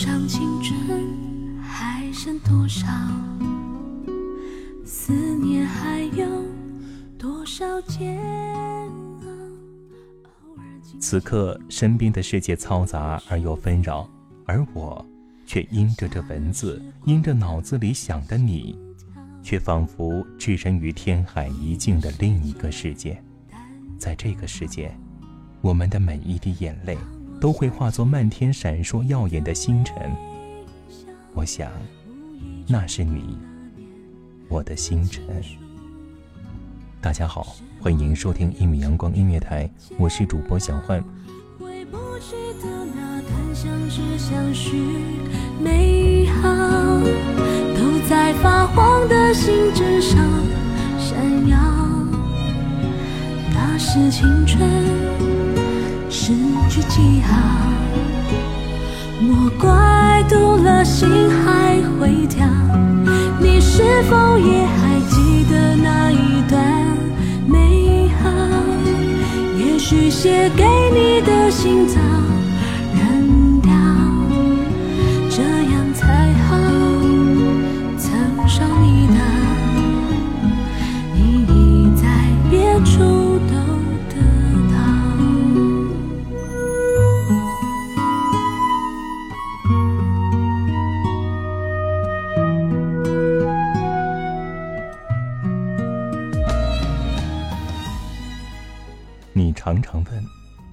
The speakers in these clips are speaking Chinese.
上青春还剩多少？思念还有多少煎熬？此刻身边的世界嘈杂而又纷扰，而我却因着这文字，因着脑子里想的你，却仿佛置身于天海一境的另一个世界。在这个世界，我们的每一滴眼泪都会化作漫天闪烁耀眼的星辰。我想，那是你，我的星辰。大家好，欢迎收听一米阳光音乐台，我是主播小焕。回不去的那段相知相许，美好都在发黄的信纸上闪耀。那是青春失去记号，莫怪读了心还会跳。你是否也还记得那一段美好？也许写给你的信早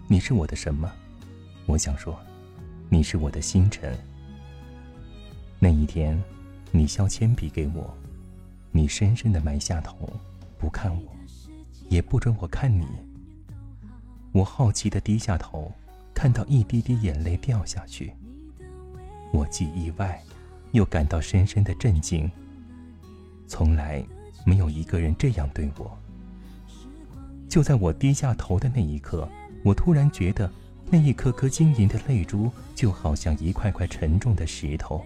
你是我的什么？我想说，你是我的星辰。那一天，你削铅笔给我，你深深的埋下头，不看我，也不准我看你。我好奇的低下头，看到一滴滴眼泪掉下去，我既意外，又感到深深的震惊。从来没有一个人这样对我。就在我低下头的那一刻，我突然觉得，那一颗颗晶莹的泪珠，就好像一块块沉重的石头，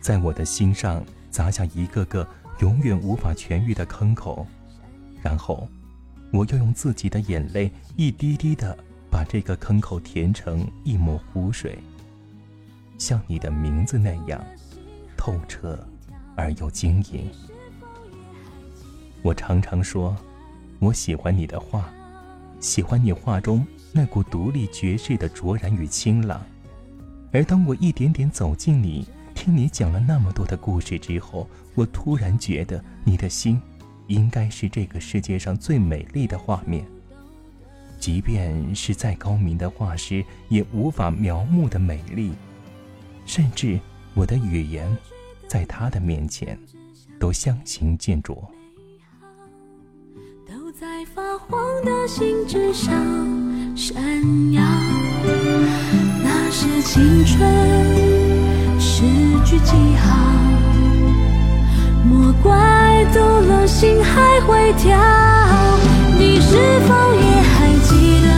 在我的心上砸下一个个永远无法痊愈的坑口。然后，我又用自己的眼泪一滴滴的把这个坑口填成一抹湖水，像你的名字那样透彻而又晶莹。我常常说。我喜欢你的画，喜欢你画中那股独立绝世的卓然与清朗。而当我一点点走近你，听你讲了那么多的故事之后，我突然觉得你的心，应该是这个世界上最美丽的画面。即便是再高明的画师，也无法描摹的美丽。甚至我的语言，在他的面前，都相形见绌。都在发黄的信纸上闪耀那是青春诗句记号莫怪度了心还会跳。你是否也还记得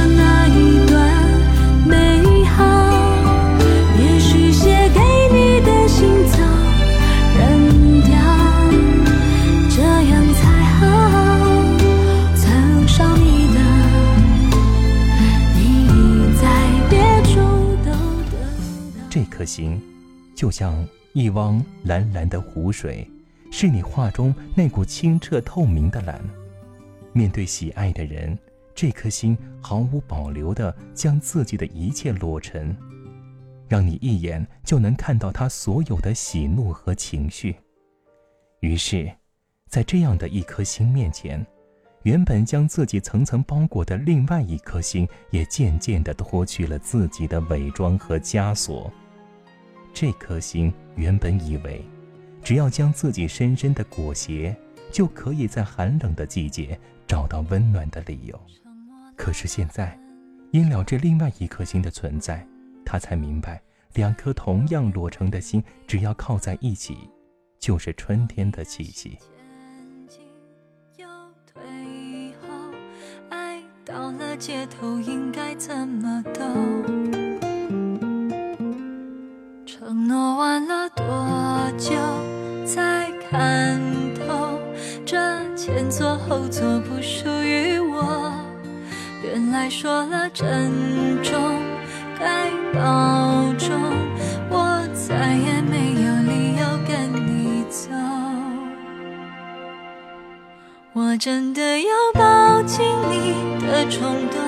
颗心，就像一汪蓝蓝的湖水，是你画中那股清澈透明的蓝。面对喜爱的人，这颗心毫无保留地将自己的一切裸陈，让你一眼就能看到他所有的喜怒和情绪。于是，在这样的一颗心面前，原本将自己层层包裹的另外一颗心，也渐渐地脱去了自己的伪装和枷锁。这颗心原本以为，只要将自己深深的裹挟，就可以在寒冷的季节找到温暖的理由。可是现在，因了这另外一颗心的存在，他才明白，两颗同样裸成的心，只要靠在一起，就是春天的气息。前进又退后，爱到了街头应该怎么走？我真的要抱紧你的冲动，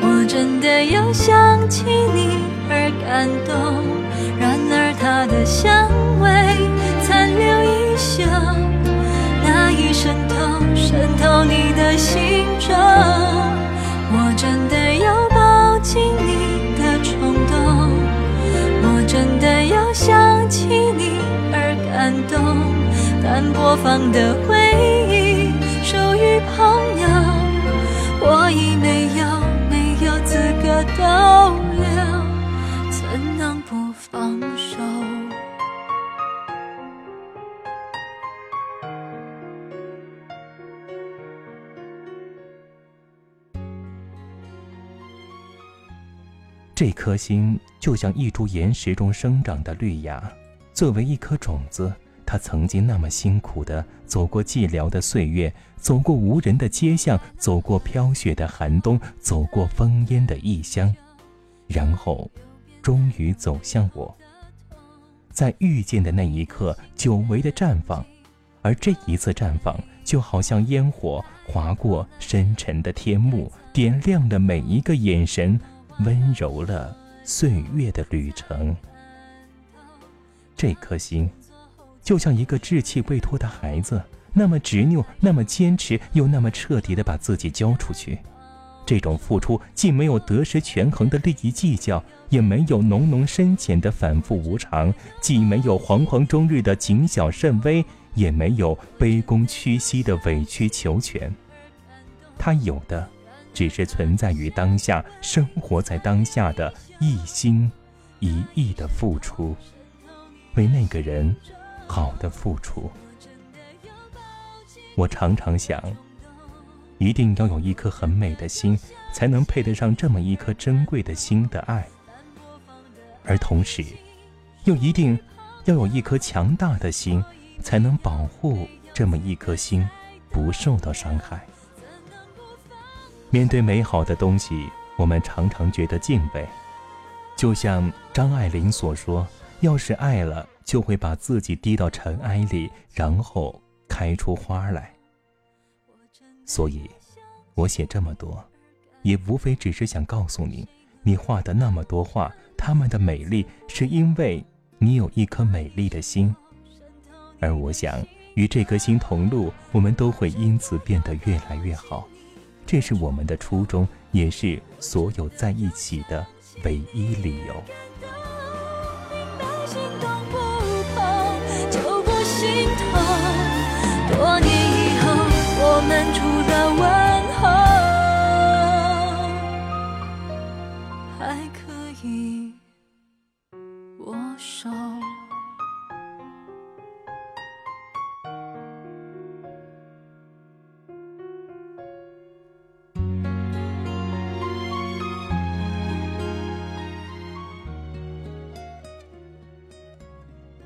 我真的要想起你而感动。然而它的香味残留一宿，那已渗透渗透你的心中。我真的要抱紧你的冲动，我真的要想起你而感动。但播放的回这颗心就像一株岩石中生长的绿芽，作为一颗种子，它曾经那么辛苦地走过寂寥的岁月，走过无人的街巷，走过飘雪的寒冬，走过烽烟的异乡，然后，终于走向我。在遇见的那一刻，久违的绽放，而这一次绽放，就好像烟火划过深沉的天幕，点亮了每一个眼神。温柔了岁月的旅程。这颗心，就像一个稚气未脱的孩子，那么执拗，那么坚持，又那么彻底的把自己交出去。这种付出，既没有得失权衡的利益计较，也没有浓浓深浅的反复无常；既没有惶惶终日的谨小慎微，也没有卑躬屈膝的委曲求全。他有的。只是存在于当下，生活在当下的一心一意的付出，为那个人好的付出。我常常想，一定要有一颗很美的心，才能配得上这么一颗珍贵的心的爱，而同时，又一定要有一颗强大的心，才能保护这么一颗心不受到伤害。面对美好的东西，我们常常觉得敬畏，就像张爱玲所说：“要是爱了，就会把自己滴到尘埃里，然后开出花来。”所以，我写这么多，也无非只是想告诉你，你画的那么多画，它们的美丽是因为你有一颗美丽的心，而我想与这颗心同路，我们都会因此变得越来越好。这是我们的初衷，也是所有在一起的唯一理由。多年以后，我们除了问候，还可以